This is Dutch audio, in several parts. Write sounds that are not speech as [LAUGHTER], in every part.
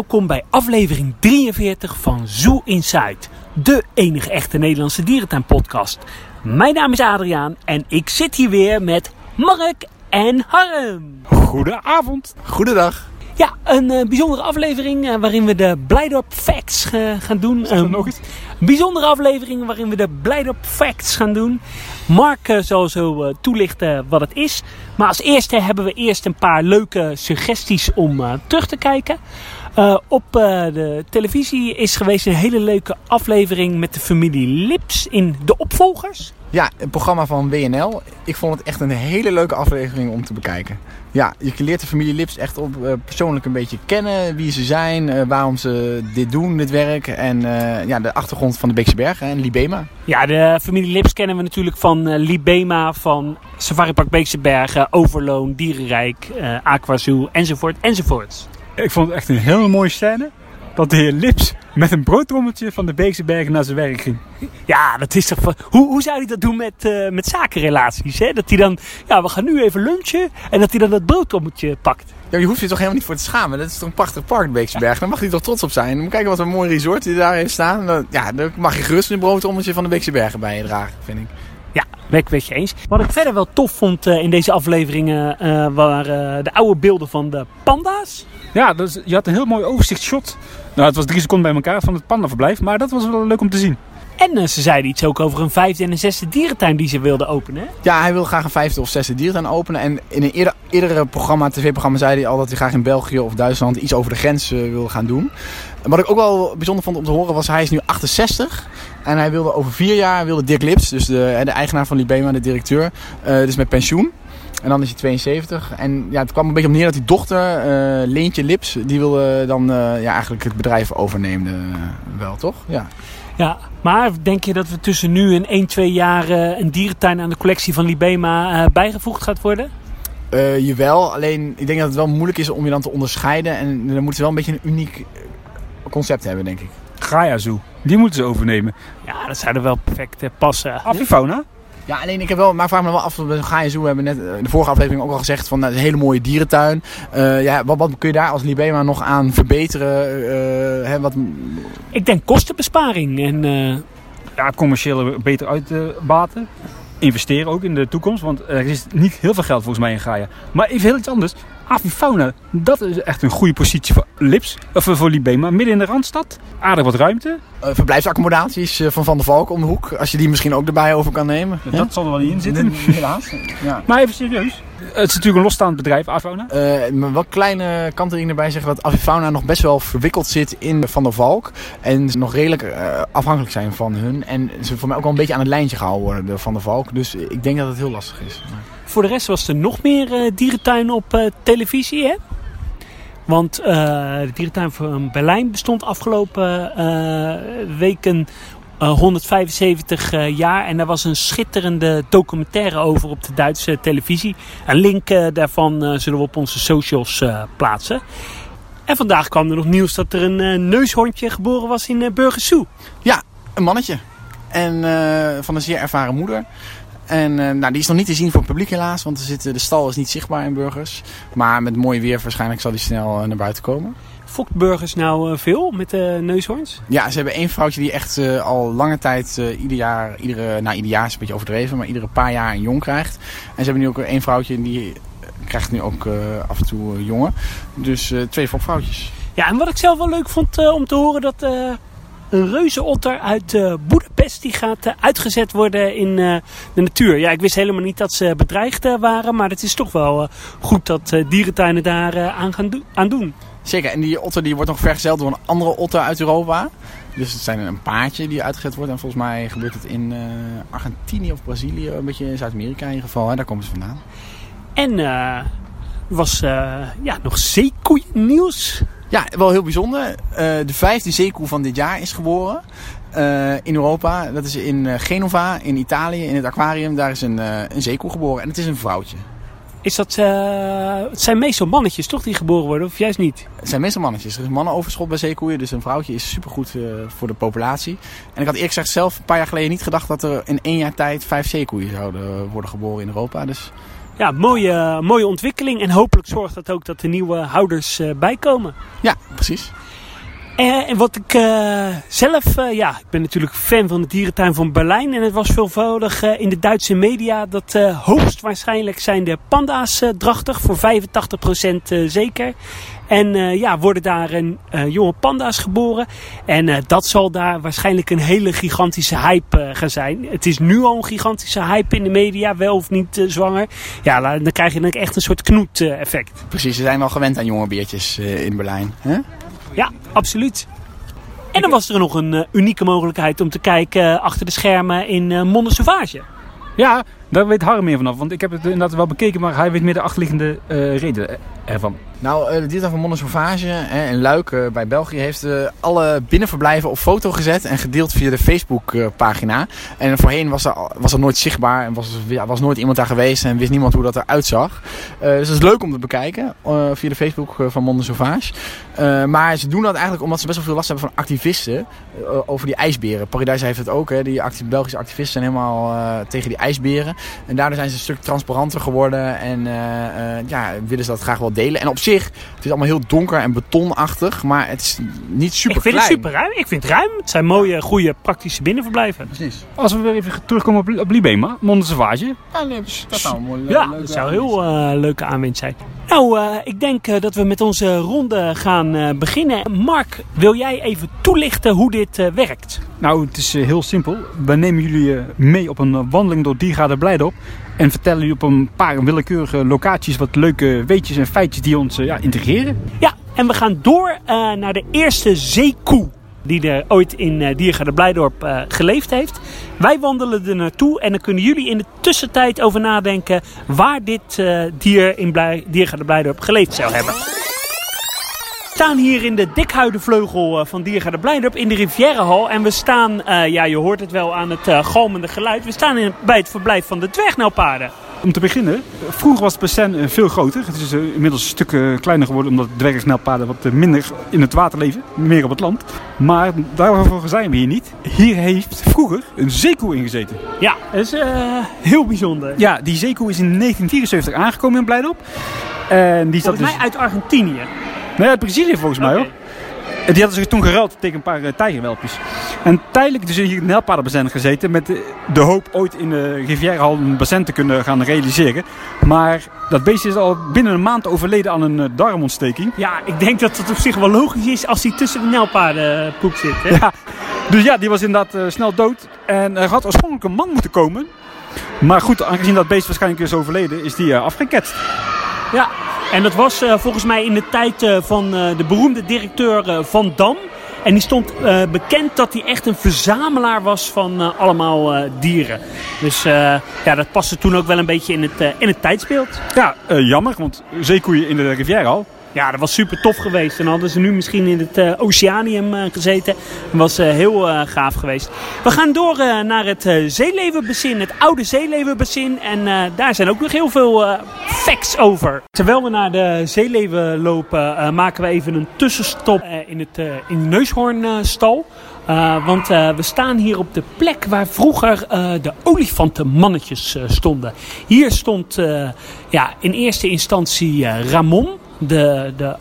welkom bij aflevering 43 van Zoo Inside, de enige echte Nederlandse dierentuinpodcast. Mijn naam is Adriaan en ik zit hier weer met Mark en Harm. Goedenavond. Goedendag. Ja, een eh, bijzondere aflevering eh, waarin we de Blijdorp Facts eh, gaan doen. Een nog eens. bijzondere aflevering waarin we de Blijdorp Facts gaan doen. Mark zal zo toelichten wat het is. Maar als eerste hebben we eerst een paar leuke suggesties om terug te kijken. Eh, op eh, de televisie is geweest een hele leuke aflevering met de familie Lips in de opvolgers. Ja, een programma van WNL. Ik vond het echt een hele leuke aflevering om te bekijken. Ja, je leert de familie Lips echt op eh, persoonlijk een beetje kennen. Wie ze zijn, waarom ze dit doen, dit werk. En ja, de achtergrond van de Beekse Bergen en Libema. Ja, de familie Lips kennen we natuurlijk van Libema, van Safari Park Beekse Bergen, Overloon, Dierenrijk, Aquazoo enzovoort enzovoort. [LAUGHS] Ik vond het echt een hele mooie scène. Dat de heer Lips met een broodtrommeltje van de Beekse Bergen naar zijn werk ging. Ja, dat is toch van. Hoe, hoe zou hij dat doen met, eh, met zakenrelaties? Hè? Dat hij dan, ja, we gaan nu even lunchen en dat hij dan dat broodtrommeltje pakt. Ja, je hoeft je toch helemaal niet voor te schamen. Dat is toch een prachtig park, de Beekse Bergen. Daar mag hij toch trots op zijn. Moet kijken wat een mooi resort die daar heeft staan. Ja, dan mag je gerust een broodrommeltje van de Beekse Bergen bij je dragen, vind ik. Ja, ben ik met je eens. Wat ik verder wel tof vond eh, in deze afleveringen eh, waren de oude beelden van de panda's. Ja, dus je had een heel mooi overzichtsshot. Nou, het was drie seconden bij elkaar van het pandaverblijf. Maar dat was wel leuk om te zien. En eh, ze zeiden iets ook over een vijfde en een zesde dierentuin die ze wilden openen. hè? Ja, hij wil graag een vijfde of zesde dierentuin openen. En in een eerder, eerdere programma, tv-programma, zei hij al dat hij graag in België of Duitsland iets over de grens eh, wil gaan doen. En Wat ik ook wel bijzonder vond om te horen was, hij is nu 68. En hij wilde over vier jaar, wilde Dirk Lips, dus de, de eigenaar van Libema, de directeur, eh, dus met pensioen. En dan is hij 72. En ja, het kwam een beetje op neer dat die dochter, eh, Leentje Lips, die wilde dan eh, ja, eigenlijk het bedrijf overnemen. wel, toch? Ja. Ja, maar denk je dat we tussen nu en 1, 2 jaar een dierentuin aan de collectie van Libema bijgevoegd gaat worden? Jawel, alleen ik denk dat het wel moeilijk is om je dan te onderscheiden. En dan moeten ze wel een beetje een uniek concept hebben, denk ik. Gaia Zoo. Die moeten ze overnemen. Ja, dat zou er wel perfect eh, passen. Avifauna. Ja, alleen ik heb wel, maar vraag me wel af, we gaan je zo, we hebben net eh, in de vorige aflevering ook al gezegd van nou, een hele mooie dierentuin. Eh, ja, wat, wat kun je daar als Libema nog aan verbeteren? Eh, hè, wat, Ik denk kostenbesparing en eh, Ja, commercieel beter uitbaten. Investeren ook in de toekomst. Want er is niet heel veel geld volgens mij in Gaia. Maar even heel iets anders. Avifauna, dat is echt een goede positie voor Lips. Of voor Libema. Midden in de Randstad. Aardig wat ruimte. eh, verblijfsaccommodaties eh, van Van der Valk om de hoek, als je die misschien ook erbij over kan nemen. Dat zal er wel niet in zitten. Helaas. [LAUGHS] Ja. Maar even serieus. Het is natuurlijk een losstaand bedrijf, Avifauna. Eh, maar wel kleine kanttekening erbij zeggen dat Avifauna nog best wel verwikkeld zit in Van der Valk. En ze nog redelijk eh, afhankelijk zijn van hun. En ze voor mij ook wel een beetje aan het lijntje gehouden worden door Van der Valk. Dus ik denk dat het heel lastig is. Voor de rest was er nog meer eh, dierentuin op eh, televisie, hè? Want eh, de dierentuin van Berlijn bestond afgelopen weken eh, 175 eh, jaar. En daar was een schitterende documentaire over op de Duitse televisie. Een link daarvan zullen we op onze socials plaatsen. En vandaag kwam er nog nieuws dat er een neushoorntje geboren was in uh, Burgersoe. Ja, een mannetje. En van een zeer ervaren moeder. En eh, nou, die is nog niet te zien voor het publiek helaas. Want er zit, de stal is niet zichtbaar in Burgers. Maar met mooi weer waarschijnlijk zal die snel eh, naar buiten komen. Fokt Burgers nou eh, veel met de neushoorns? Ja, ze hebben één vrouwtje die echt al lange tijd, ieder jaar, iedere, nou ieder jaar is een beetje overdreven, maar iedere paar jaar een jong krijgt. En ze hebben nu ook één vrouwtje en die krijgt nu ook af en toe jongen. Dus twee fokvrouwtjes. Ja, en wat ik zelf wel leuk vond om te horen dat een reuzenotter uit eh Boedapest die gaat eh, uitgezet worden in eh, de natuur. Ja, ik wist helemaal niet dat ze bedreigd waren, maar het is toch wel goed dat dierentuinen daar aan gaan do- aan doen. Zeker, en die otter die wordt nog vergezeld door een andere otter uit Europa. Dus het zijn een paardje die uitgezet wordt. En volgens mij gebeurt het in Argentinië of Brazilië, een beetje in Zuid-Amerika in ieder geval. Hè? Daar komen ze vandaan. En was ja, nog zeekoeien nieuws. Ja, wel heel bijzonder. Eh, de vijfde zeekoe van dit jaar is geboren eh, in Europa. Dat is in eh, Genova, in Italië, in het aquarium. Daar is een, eh, een zeekoe geboren en het is een vrouwtje. Is dat, het zijn meestal mannetjes toch die geboren worden, of juist niet? Het zijn meestal mannetjes. Er is mannenoverschot bij zeekoeien, dus een vrouwtje is supergoed voor de populatie. En ik had eerlijk gezegd zelf een paar jaar geleden niet gedacht dat er in één jaar tijd vijf zeekoeien zouden worden geboren in Europa. Dus Ja, mooie, mooie ontwikkeling en hopelijk zorgt dat ook dat de nieuwe houders eh, bijkomen. ja, precies. Eh, en wat ik eh, zelf, ja, ik ben natuurlijk fan van de dierentuin van Berlijn. En het was veelvoudig eh, in de Duitse media dat hoogstwaarschijnlijk zijn de panda's drachtig, voor 85% eh, zeker. En eh, ja, worden daar een eh, jonge panda's geboren. En eh, dat zal daar waarschijnlijk een hele gigantische hype gaan zijn. Het is nu al een gigantische hype in de media, wel of niet zwanger. Ja, dan krijg je dan echt een soort knoet-effect. Precies, ze zijn wel gewend aan jonge beertjes eh, in Berlijn. Hè? Ja, absoluut. En dan was er nog een unieke mogelijkheid om te kijken achter de schermen in eh Monde Sauvage. Ja, daar weet Harm meer vanaf. Want ik heb het inderdaad wel bekeken, maar hij weet meer de achterliggende eh, reden ervan. Nou, de dierentuin van Monde Sauvage hè, in Luik eh, bij België heeft alle binnenverblijven op foto gezet en gedeeld via de Facebook-pagina. En voorheen was er, was er nooit zichtbaar en was, was nooit iemand daar geweest en wist niemand hoe dat eruit zag. Dus het is leuk om te bekijken via de Facebook van Monde Sauvage. Eh, maar ze doen dat eigenlijk omdat ze best wel veel last hebben van activisten over die ijsberen. Paradise heeft het ook, hè. die acti- Belgische activisten zijn helemaal tegen die ijsberen. En daardoor zijn ze een stuk transparanter geworden en eh, eh, ja, willen ze dat graag wel delen. En op zich, het is allemaal heel donker en betonachtig, maar het is niet super ik vind klein. het super ruim. Ik vind het ruim. Het zijn mooie, goede, praktische binnenverblijven. Precies. Als we weer even terugkomen op, op Libema, Monde Sauvage. Ja, nee, dat zou een mooie Ja, leuke dat zou een heel eh, leuke aanwinst zijn. Nou, eh, ik denk eh, dat we met onze ronde gaan eh, beginnen. Mark, wil jij even toelichten hoe dit werkt? Nou, het is heel simpel. We nemen jullie mee op een wandeling door Diergaarde Blijdorp. En vertellen jullie op een paar willekeurige locaties wat leuke weetjes en feitjes die ons ja, integreren. Ja, en we gaan door naar de eerste zeekoe die er ooit in uh, Diergaarde Blijdorp uh, geleefd heeft. Wij wandelen er naartoe en dan kunnen jullie in de tussentijd over nadenken waar dit uh, dier in Blij Diergaarde Blijdorp geleefd zou hebben. We staan hier in de dikhuidenvleugel van Diergaarde Blijdorp in de Rivierenhal. En we staan, ja je hoort het wel aan het galmende geluid, we staan bij het verblijf van de dwergnelpaarden. Om te beginnen, vroeger was het bassin veel groter. Het is inmiddels een stuk kleiner geworden omdat dwergsnelpaarden wat minder in het water leven, meer op het land. Maar daarvoor zijn we hier niet. Hier heeft vroeger een zeekoe in gezeten. Ja, dat is uh, heel bijzonder. Ja, die zeekoe is in 1974 aangekomen in Blijdorp. En die zat volgens mij dus... uit Argentinië. Nee, uit Brazilië volgens mij hoor. En die hadden zich toen geruild tegen een paar tijgerwelpjes. En tijdelijk dus hier in het Nijlpaardenbassin gezeten met de, hoop ooit in de Rivierenhal een bassin te kunnen gaan realiseren. Maar dat beest is al binnen een maand overleden aan een uh, darmontsteking. Ja, ik denk dat het op zich wel logisch is als hij tussen de Nijlpaardenpoep zit. Hè? Ja, dus ja, die was inderdaad uh, snel dood. En er had oorspronkelijk een man moeten komen. Maar goed, aangezien dat beest waarschijnlijk is overleden, is die afgeketst. Ja, en dat was uh, volgens mij in de tijd uh, van de beroemde directeur Van Dam. En die stond bekend dat hij echt een verzamelaar was van allemaal dieren. Dus ja, dat paste toen ook wel een beetje in het, in het tijdsbeeld. Ja, jammer, want zeekoeien in de rivière al. Ja, dat was super tof geweest. En hadden ze nu misschien in het uh, Oceanium uh, gezeten. Dat was uh, heel gaaf geweest. We gaan door naar het zeelevenbassin, het oude zeelevenbassin. En daar zijn ook nog heel veel facts over. Terwijl we naar de zeeleven lopen, maken we even een tussenstop in, het, in de Neushoornstal. Want we staan hier op de plek waar vroeger de olifantenmannetjes stonden. Hier stond ja, in eerste instantie Ramon, de, de.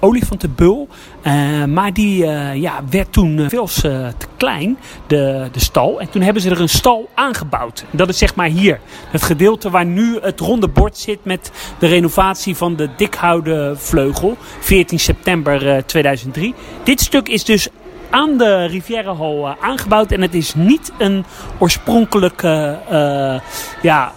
Uh, maar die uh, ja, werd toen veel uh, te klein, de, de stal. En toen hebben ze er een stal aangebouwd. Dat is zeg maar hier. Het gedeelte waar nu het ronde bord zit met de renovatie van de dikhouden vleugel. 14 september 2003. Dit stuk is dus aan de Rivierenhal aangebouwd. En het is niet een oorspronkelijke ja,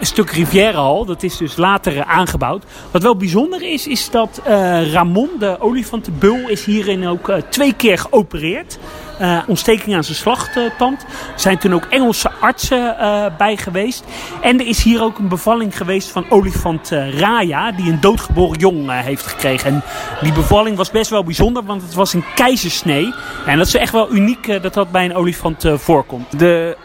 stuk Rivierenhal. Dat is dus later aangebouwd. Wat wel bijzonder is, is dat uh, Ramon, de olifantenbul, is hierin ook uh, twee keer geopereerd. Uh, ontsteking aan zijn slagtand. Er zijn toen ook Engelse artsen bij geweest. En er is hier ook een bevalling geweest van olifant Raya, die een doodgeboren jong heeft gekregen. En die bevalling was best wel bijzonder, want het was een keizersnee. En dat is echt wel uniek dat dat bij een olifant voorkomt. De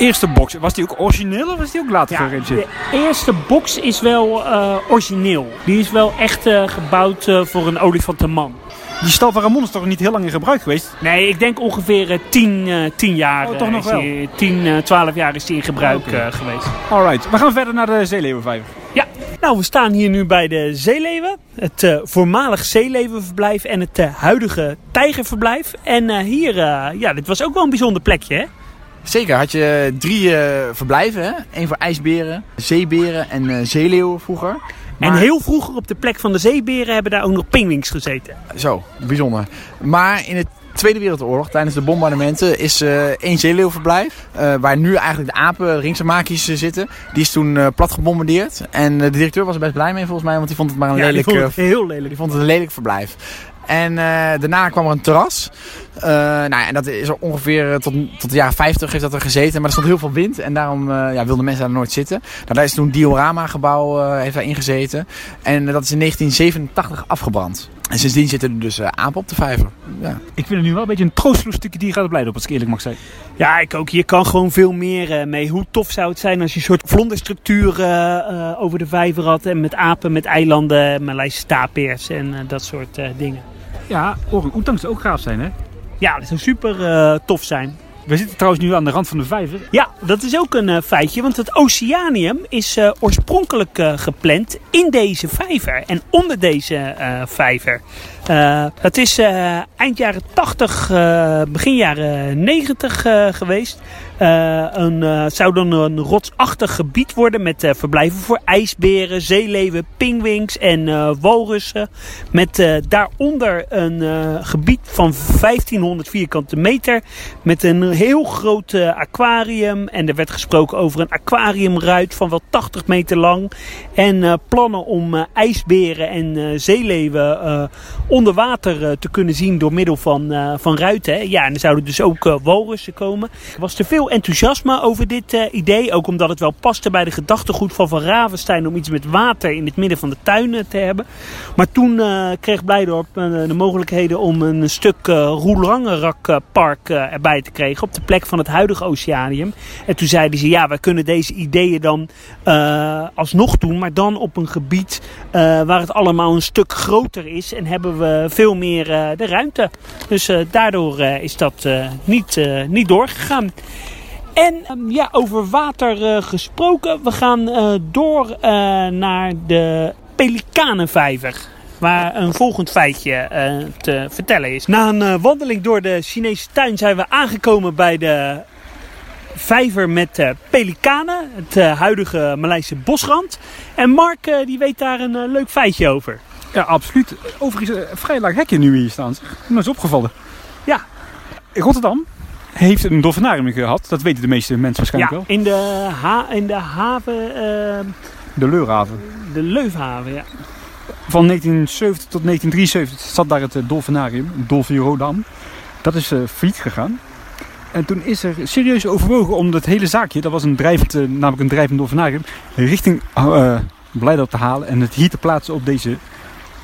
eerste box, was die ook origineel of was die ook later ja, gerealiseerd? De eerste box is wel uh, origineel. Die is wel echt uh, gebouwd uh, voor een olifantenman. Die stal van Ramon is toch niet heel lang in gebruik geweest? Nee, ik denk ongeveer 10 jaar. Oh, toch nog wel? 10, 12 jaar is die in gebruik okay. geweest. Alright, we gaan verder naar de Zeeleeuwenvijver. Ja. Nou, we staan hier nu bij de Zeeleeuwen. Het uh, voormalig Zeeleeuwenverblijf en het uh, huidige Tijgerverblijf. En uh, hier, ja, dit was ook wel een bijzonder plekje, hè? Zeker, had je drie verblijven, hè? Eén voor ijsberen, zeeberen en zeeleeuwen vroeger. Maar... En heel vroeger op de plek van de zeeberen hebben daar ook nog pingwings gezeten. Zo, bijzonder. Maar in het Tweede Wereldoorlog, tijdens de bombardementen, is uh, één zeeleeuwverblijf. Uh, waar nu eigenlijk de apen, ringsermakies zitten. Die is toen plat gebombardeerd. En de directeur was er best blij mee volgens mij, want die vond het maar een ja, lelijk... Die vond het heel lelijk. Die vond het een lelijk verblijf. En daarna kwam er een terras. nou, en dat is er ongeveer tot, tot de jaren 50 heeft dat er gezeten. Maar er stond heel veel wind. En daarom ja, wilden mensen daar nooit zitten. Nou, daar is toen een diorama gebouw heeft daar ingezeten. En dat is in 1987 afgebrand. En sindsdien zitten er dus uh, apen op de vijver. Ja. Ik vind het nu wel een beetje een troosteloos stukje die gaat blijven op, als ik eerlijk mag zijn. Ja, ik ook. Je kan gewoon veel meer uh, mee. Hoe tof zou het zijn als je een soort vlonderstructuur uh, over de vijver had. En met apen, met eilanden, Maleise tapirs en dat soort dingen. Ja, orang-oetangs ook gaaf zijn, hè? Ja, dat zou super tof zijn. We zitten trouwens nu aan de rand van de vijver. Ja, dat is ook een uh, feitje. Want het Oceanium is uh, oorspronkelijk uh, gepland in deze vijver. En onder deze vijver. het is eind jaren 80, begin jaren 90 geweest. Uh, een, uh, zou dan een rotsachtig gebied worden met uh, verblijven voor ijsberen, zeeleeuwen, pingwings en walrussen. Met daaronder een gebied van 1500 vierkante meter met een heel groot aquarium. En er werd gesproken over een aquariumruit van wel 80 meter lang. En plannen om ijsberen en zeeleeuwen onder water te kunnen zien door middel van, van ruiten. Ja, en er zouden dus ook walrussen komen. Er was te veel enthousiasme over dit uh, idee. Ook omdat het wel paste bij de gedachtegoed van Van Ravenstein om iets met water in het midden van de tuin te hebben. Maar toen uh, kreeg Blijdorp de mogelijkheden om een stuk uh, Roelangerak-park erbij te krijgen op de plek van het huidige Oceanium. En toen zeiden ze, ja, wij kunnen deze ideeën dan alsnog doen, maar dan op een gebied waar het allemaal een stuk groter is en hebben we veel meer de ruimte. Dus daardoor is dat niet, niet doorgegaan. En um, ja, over water uh, gesproken. We gaan uh, door uh, naar de Pelikanenvijver. Waar een volgend feitje te vertellen is. Na een wandeling door de Chinese tuin zijn we aangekomen bij de vijver met pelikanen. Het huidige Maleise bosrand. En Mark die weet daar een leuk feitje over. Ja, absoluut. Overigens vrij lang hekje nu hier staan. Dat is opgevallen. Ja. In Rotterdam heeft een dolfinarium gehad. Dat weten de meeste mensen waarschijnlijk ja, wel. In de, ha in de haven... Uh, de Leurhaven. De Leufhaven, ja. Van 1970 tot 1973 zat daar het dolfinarium, Dolfirodam. Dat is uh, failliet gegaan. En toen is er serieus overwogen om dat hele zaakje, dat was een drijvend, uh, namelijk een drijvend dolfinarium, richting uh, Blijdorp te halen en het hier te plaatsen op deze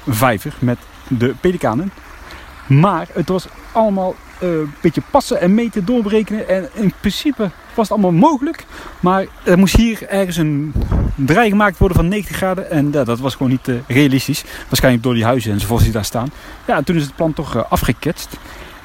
vijver met de pelikanen. Maar het was allemaal een beetje passen en meten, doorberekenen. En in principe was het allemaal mogelijk. Maar er moest hier ergens een draai gemaakt worden van 90 graden. En dat was gewoon niet uh, realistisch. Waarschijnlijk door die huizen enzovoort die daar staan. Ja, toen is het plan toch uh, afgeketst.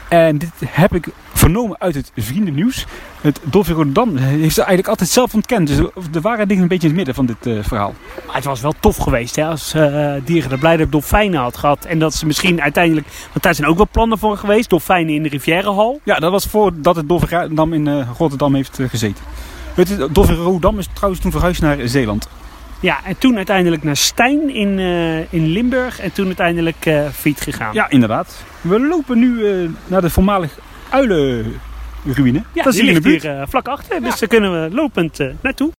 En dit heb ik vernomen uit het vriendennieuws. Het Dolphin Rotterdam heeft ze eigenlijk altijd zelf ontkend. Dus de waarheid ligt een beetje in het midden van dit uh, verhaal. Maar het was wel tof geweest hè, als uh, Dieren de Blijde dolfijnen had gehad. En dat ze misschien uiteindelijk... Want daar zijn ook wel plannen voor geweest. Dolfijnen in de Rivierenhal. Ja, dat was voordat het Dolphin Rotterdam in uh, Rotterdam heeft gezeten. Het Dolphin Rotterdam is trouwens toen verhuisd naar Zeeland. Ja, en toen uiteindelijk naar Stijn in, uh, in Limburg en toen uiteindelijk uh, fiets gegaan. Ja, inderdaad. We lopen nu uh, naar de voormalig uilenruïne. Ja, dat die ligt hier vlak achter, dus daar kunnen we lopend naartoe.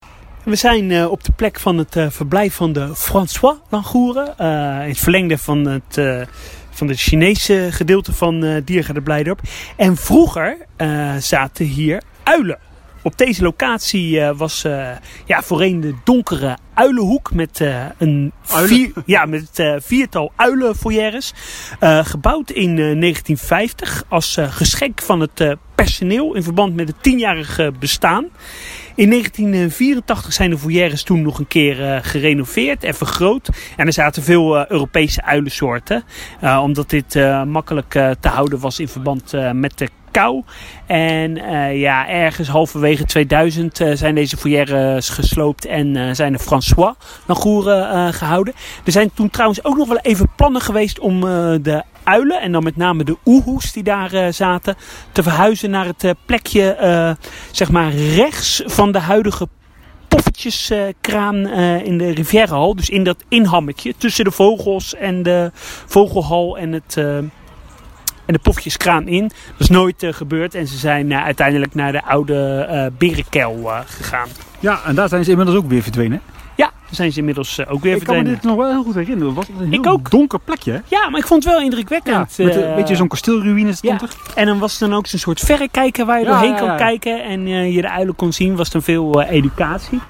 We zijn op de plek van het verblijf van de François Langouren. in het verlengde van het van het Chinese gedeelte van uh, Diergaarde Blijdorp. En vroeger zaten hier uilen. Op deze locatie uh, was uh, ja, voorheen de donkere uilenhoek met uh, een vier, ja, met, viertal uilenfoyeres. gebouwd in 1950 als geschenk van het personeel in verband met het tienjarige bestaan. In 1984 zijn de foyeres toen nog een keer gerenoveerd en vergroot. En er zaten veel Europese uilensoorten. omdat dit makkelijk te houden was in verband met de En eh, ja, ergens halverwege 2000 eh, zijn deze foyeres gesloopt en eh, zijn er François Langoeren eh, gehouden. Er zijn toen trouwens ook nog wel even plannen geweest om de uilen, en dan met name de oehoes die daar zaten, te verhuizen naar het plekje, zeg maar rechts van de huidige poffertjeskraan in de Rivierehal. Dus in dat inhammetje tussen de vogels en de vogelhal en het... en de poffertjeskraan in. Dat is nooit eh, gebeurd. En ze zijn eh, uiteindelijk naar de oude eh berenkel gegaan. Ja, en daar zijn ze inmiddels ook weer verdwenen. Ja, daar zijn ze inmiddels ook weer Ik kan me verdwenen. dit nog wel heel goed herinneren. Het was een heel Ik ook. donker plekje. hè? Ja, maar ik vond het wel Ja, indrukwekkend. met een beetje zo'n kasteelruïne stond ja. er. En dan was er dan ook zo'n soort verrekijker waar je Ja, doorheen ja, kon ja. kijken. En je de uilen kon zien. Was dan veel educatie.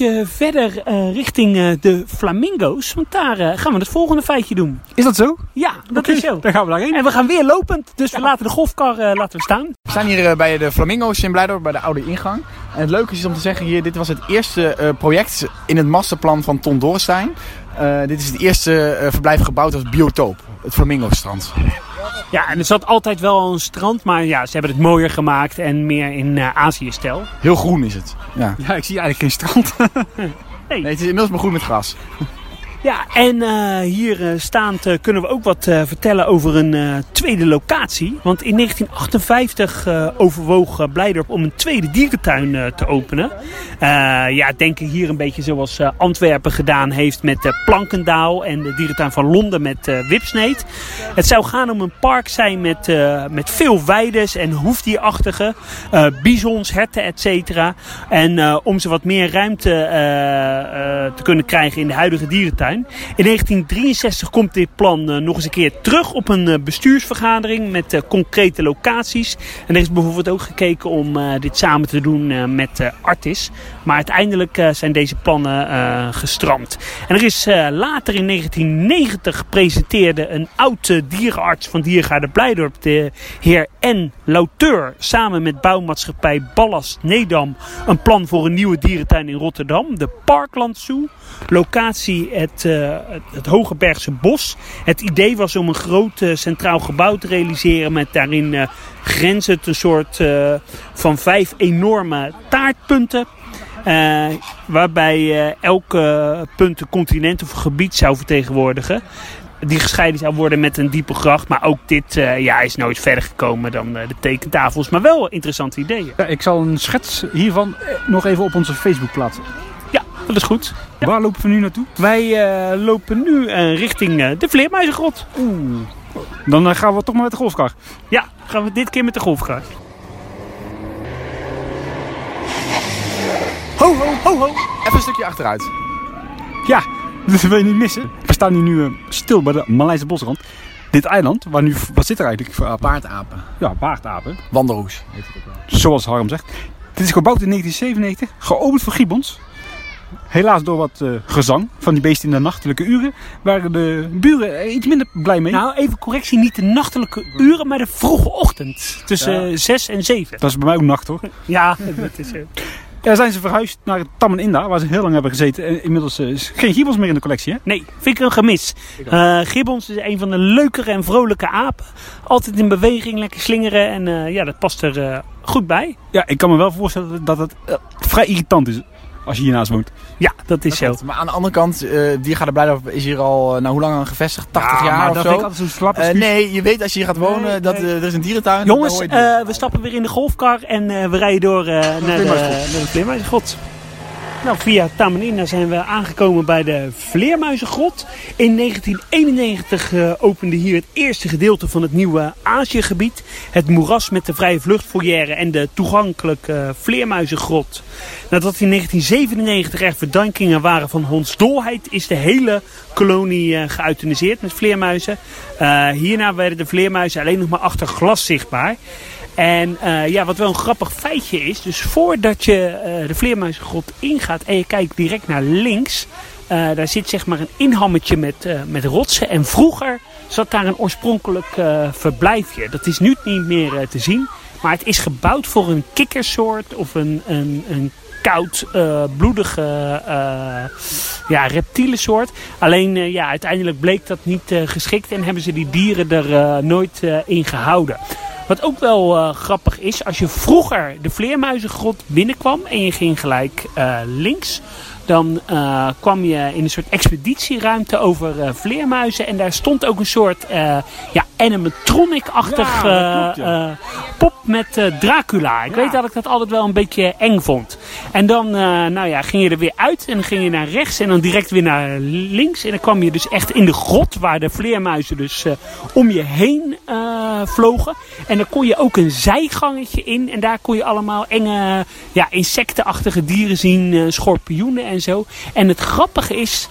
Eh, Verder eh, richting eh, de flamingo's. Want daar eh, gaan we het volgende feitje doen. Is dat zo? Ja, dat is zo. Dan gaan we daarheen. En we gaan weer lopend. Dus we laten de golfkar laten we staan. We staan hier bij de Flamingo's in Blijdorp, bij de oude ingang. En het leuke is om te zeggen hier, dit was het eerste project in het masterplan van Ton Dorrestein. Eh, dit is het eerste verblijf gebouwd als biotoop, het Flamingo-strand. Ja, en er zat altijd wel een strand. Maar ja, ze hebben het mooier gemaakt. En meer in eh Azië-stijl. Heel groen is het. Ja. Ja, ik zie eigenlijk geen strand. [LAUGHS] Nee, het is inmiddels maar groen met gras. Ja, en eh, hier eh, staand eh, kunnen we ook wat vertellen over een tweede locatie. Want in 1958 eh, overwoog Blijdorp om een tweede dierentuin te openen. Ja, denken hier een beetje zoals Antwerpen gedaan heeft met Plankendaal en de dierentuin van Londen met Wipsneet. Het zou gaan om een park zijn met, met veel weides en hoefdierachtige, bisons, herten, et cetera. En om ze wat meer ruimte te kunnen krijgen in de huidige dierentuin. In 1963 komt dit plan eh, nog eens een keer terug op een eh, bestuursvergadering met eh, concrete locaties. En er is bijvoorbeeld ook gekeken om dit samen te doen met Artis. Maar uiteindelijk zijn deze plannen gestrand. En er is later in 1990 presenteerde een oude dierenarts van Diergaarde Blijdorp, de heer N. Lauteur, samen met bouwmaatschappij Ballast Nedam, een plan voor een nieuwe dierentuin in Rotterdam, de Parkland Zoo. Locatie het, eh, het, het Hogebergse Bos. Het idee was om een groot eh, centraal gebouw te realiseren met daarin eh grenzend een soort van vijf enorme taartpunten. Waarbij elke punt een continent of een gebied zou vertegenwoordigen. Die gescheiden zou worden met een diepe gracht. Maar ook dit ja, is nooit verder gekomen dan de tekentafels. Maar wel interessante ideeën. Ja, ik zal een schets hiervan nog even op onze Facebook plaatsen. Dat is goed. Waar lopen we nu naartoe? Wij eh, lopen nu eh, richting eh, de Vleermuizengrot. Dan eh, gaan we toch maar met de golfkar. Ja, gaan we dit keer met de golfkar. Ho, ho, ho, ho. Even een stukje achteruit. Ja, [LAUGHS] dat wil je niet missen. We staan hier nu stil bij de Maleise bosrand. Dit eiland, waar nu, wat zit er eigenlijk voor apen? Paardapen. Ja, baardapen. Wandelroes. heet het ook wel. Zoals Harm zegt. Dit is gebouwd in 1997, geopend voor gibbons. Helaas door wat eh, gezang van die beesten in de nachtelijke uren waren de buren er iets minder blij mee. Nou, even correctie. Niet de nachtelijke uren, maar de vroege ochtend. Tussen Ja. 6 en 7. Dat is bij mij ook nacht hoor. Ja, [LAUGHS] dat is... eh, Daar zijn ze verhuisd naar het Tammen Inda, waar ze heel lang hebben gezeten. En inmiddels eh, is geen gibbons meer in de collectie hè? Nee, vind ik een gemis. Eh gibbons is een van de leukere en vrolijke apen. Altijd in beweging, lekker slingeren. En eh, ja, dat past er eh, goed bij. Ja, ik kan me wel voorstellen dat het eh, vrij irritant is als je hiernaast woont. Ja, dat is zo. Klopt. Maar aan de andere kant, eh Diergaarde Blijdorp is hier al, eh, nou hoe lang aan gevestigd? 80 jaar maar of dat zo? ik altijd zo'n slappe Eh, nee, je weet als je hier gaat wonen Nee, dat er is een dierentuin. Jongens, eh, we stappen weer in de golfkar en eh, we rijden door eh, naar, de, naar de Vleermuizengrot. Nou, via Tamanina zijn we aangekomen bij de Vleermuizengrot. In 1991 eh, opende hier het eerste gedeelte van het nieuwe Aziëgebied. Het moeras met de vrije vluchtfoyer en de toegankelijke eh, Vleermuizengrot. Nadat in 1997 er verdankingen waren van hondsdolheid, is de hele kolonie geëuthaniseerd met vleermuizen. Hierna werden de vleermuizen alleen nog maar achter glas zichtbaar. En eh, ja, wat wel een grappig feitje is, dus voordat je eh, de vleermuizengrot ingaat en je kijkt direct naar links, eh, daar zit zeg maar een inhammetje met, met rotsen. En vroeger zat daar een oorspronkelijk verblijfje. Dat is nu niet meer te zien, maar het is gebouwd voor een kikkersoort of een, een, een koud, eh, bloedige ja, reptielensoort. Alleen ja, uiteindelijk bleek dat niet geschikt en hebben ze die dieren er nooit in gehouden. Wat ook wel eh, grappig is, als je vroeger de vleermuizengrot binnenkwam en je ging gelijk eh, links, dan eh, kwam je in een soort expeditieruimte over vleermuizen. En daar stond ook een soort ja, animatronic-achtig Ja, dat eh, klopt, ja. eh, pop met eh, Dracula. Ik weet dat ik dat altijd wel een beetje eng vond. En dan nou ja, ging je er weer uit en dan ging je naar rechts en dan direct weer naar links. En dan kwam je dus echt in de grot waar de vleermuizen dus om je heen vlogen. En dan kon je ook een zijgangetje in en daar kon je allemaal enge ja, insectenachtige dieren zien, schorpioenen en zo. En het grappige is,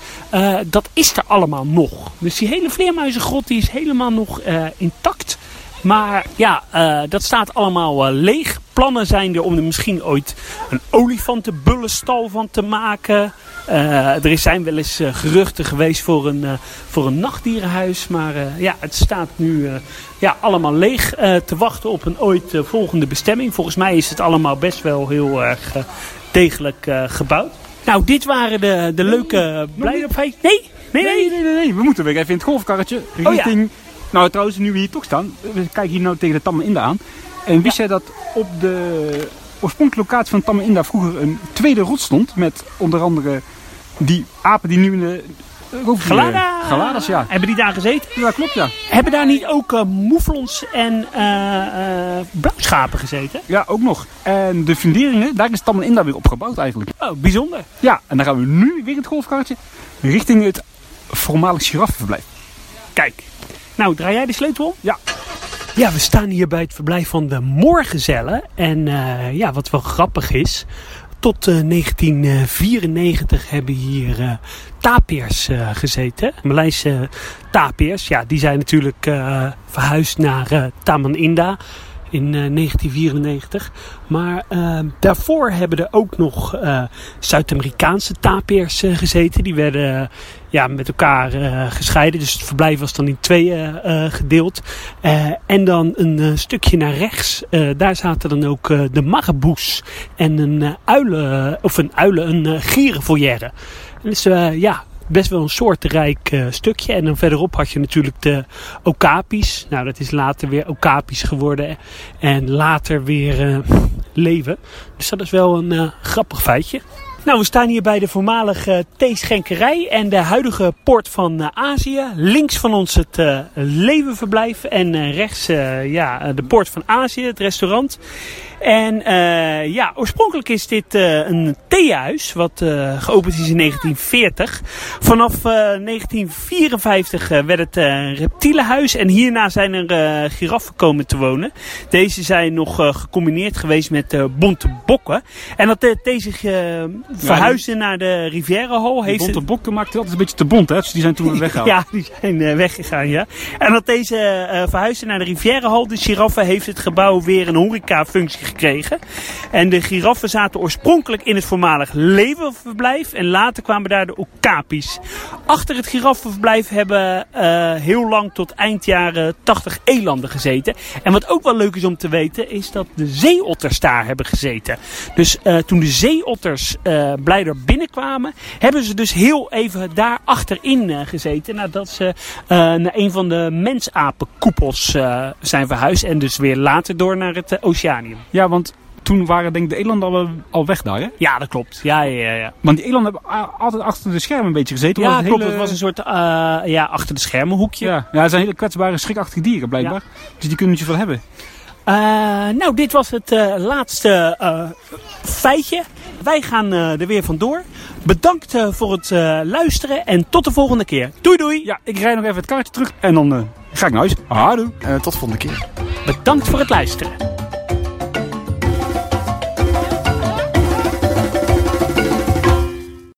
dat is er allemaal nog. Dus die hele vleermuizengrot die is helemaal nog intact. Maar ja, eh, dat staat allemaal eh, leeg. Plannen zijn er om er misschien ooit een olifantenbullenstal van te maken. Eh, er zijn wel eens eh, geruchten geweest voor een, eh, voor een nachtdierenhuis. Maar eh, ja, het staat nu eh, ja, allemaal leeg eh, te wachten op een ooit eh, volgende bestemming. Volgens mij is het allemaal best wel heel erg eh, degelijk eh, gebouwd. Nou, dit waren de, de leuke blijdopfeiten. Nee, nee, nee. Nee, nee, nee, nee. We moeten weer even in het golfkarretje ja. Nou, trouwens, nu we hier toch staan, we kijken hier nou tegen de Tamme Inda aan. En wist jij dat op de oorspronkelijke locatie van Tamme Inda vroeger een tweede rot stond? Met onder andere die apen die nu in de... Galada. Galadas, ja. Hebben die daar gezeten? Ja, klopt, ja. Hebben daar niet ook eh moeflons en eh eh blauwschapen gezeten? Ja, ook nog. En de funderingen, daar is Tamme Inda weer opgebouwd eigenlijk. Oh, bijzonder. Ja, en dan gaan we nu weer in het golfkarretje richting het voormalig giraffenverblijf. Kijk. Nou, draai jij de sleutel om? Ja. Ja, we staan hier bij het verblijf van de Moorgezellen. En eh, ja, wat wel grappig is. Tot eh, 1994 hebben hier eh tapirs eh, gezeten. Maleise tapirs, ja, die zijn natuurlijk eh, verhuisd naar eh, Taman Inda in eh, 1994. Maar eh, daarvoor hebben er ook nog eh, Zuid-Amerikaanse tapirs eh, gezeten. Die werden eh, ja, met elkaar eh, gescheiden. Dus het verblijf was dan in tweeën eh, gedeeld. Eh, en dan een eh, stukje naar rechts. eh, daar zaten dan ook eh, de marabou's. En een uilen, of een uilen, een uh. Dus ja, best wel een soortenrijk uh, stukje. En dan verderop had je natuurlijk de okapis. Nou, dat is later weer okapis geworden. En later weer uh, leven. Dus dat is wel een uh, grappig feitje. Nou, we staan hier bij de voormalige theeschenkerij en de huidige poort van Azië. Links van ons het levenverblijf en rechts ja, de poort van Azië, het restaurant. En uh, ja, oorspronkelijk is dit uh, een theehuis wat uh, geopend is in 1940. Vanaf 1954 werd het een reptielenhuis en hierna zijn er giraffen komen te wonen. Deze zijn nog gecombineerd geweest met bonte bokken. En dat deze verhuisde ja, naar de Riviera Hall. Heeft bonte bokken maakte altijd een beetje te bont, hè? Dus die zijn toen [LAUGHS] weggehaald. ja, die zijn weggegaan, ja. En dat deze verhuisde naar de Riviera Hall, de giraffe, heeft het gebouw weer een horeca-functie En de giraffen zaten oorspronkelijk in het voormalig levenverblijf. En later kwamen daar de okapis. Achter het giraffenverblijf hebben uh, heel lang tot eind jaren 80 elanden gezeten. En wat ook wel leuk is om te weten, is dat de zeeotters daar hebben gezeten. Dus uh, toen de zeeotters uh, blijder binnenkwamen, hebben ze dus heel even daar achterin gezeten. Nadat ze naar een van de mensapenkoepels zijn verhuisd. En dus weer later door naar het Oceanium. Ja, want toen waren denk ik de elanden al, al weg daar, hè? Ja, dat klopt. Ja, ja, ja. Want die elanden hebben altijd achter de schermen een beetje gezeten. Ja, het klopt. hele... Het was een soort uh, ja, achter de schermen hoekje. Ja, ja het zijn hele kwetsbare, schrikachtige dieren blijkbaar. Ja. Dus die kunnen niet zoveel hebben. Uh, nou, dit was het uh, laatste feitje. Wij gaan er weer vandoor. Bedankt voor het luisteren en tot de volgende keer. Doei doei! Ja, ik rijd nog even het kaartje terug en dan ga ik naar huis. Houdoe! tot de volgende keer. Bedankt voor het luisteren.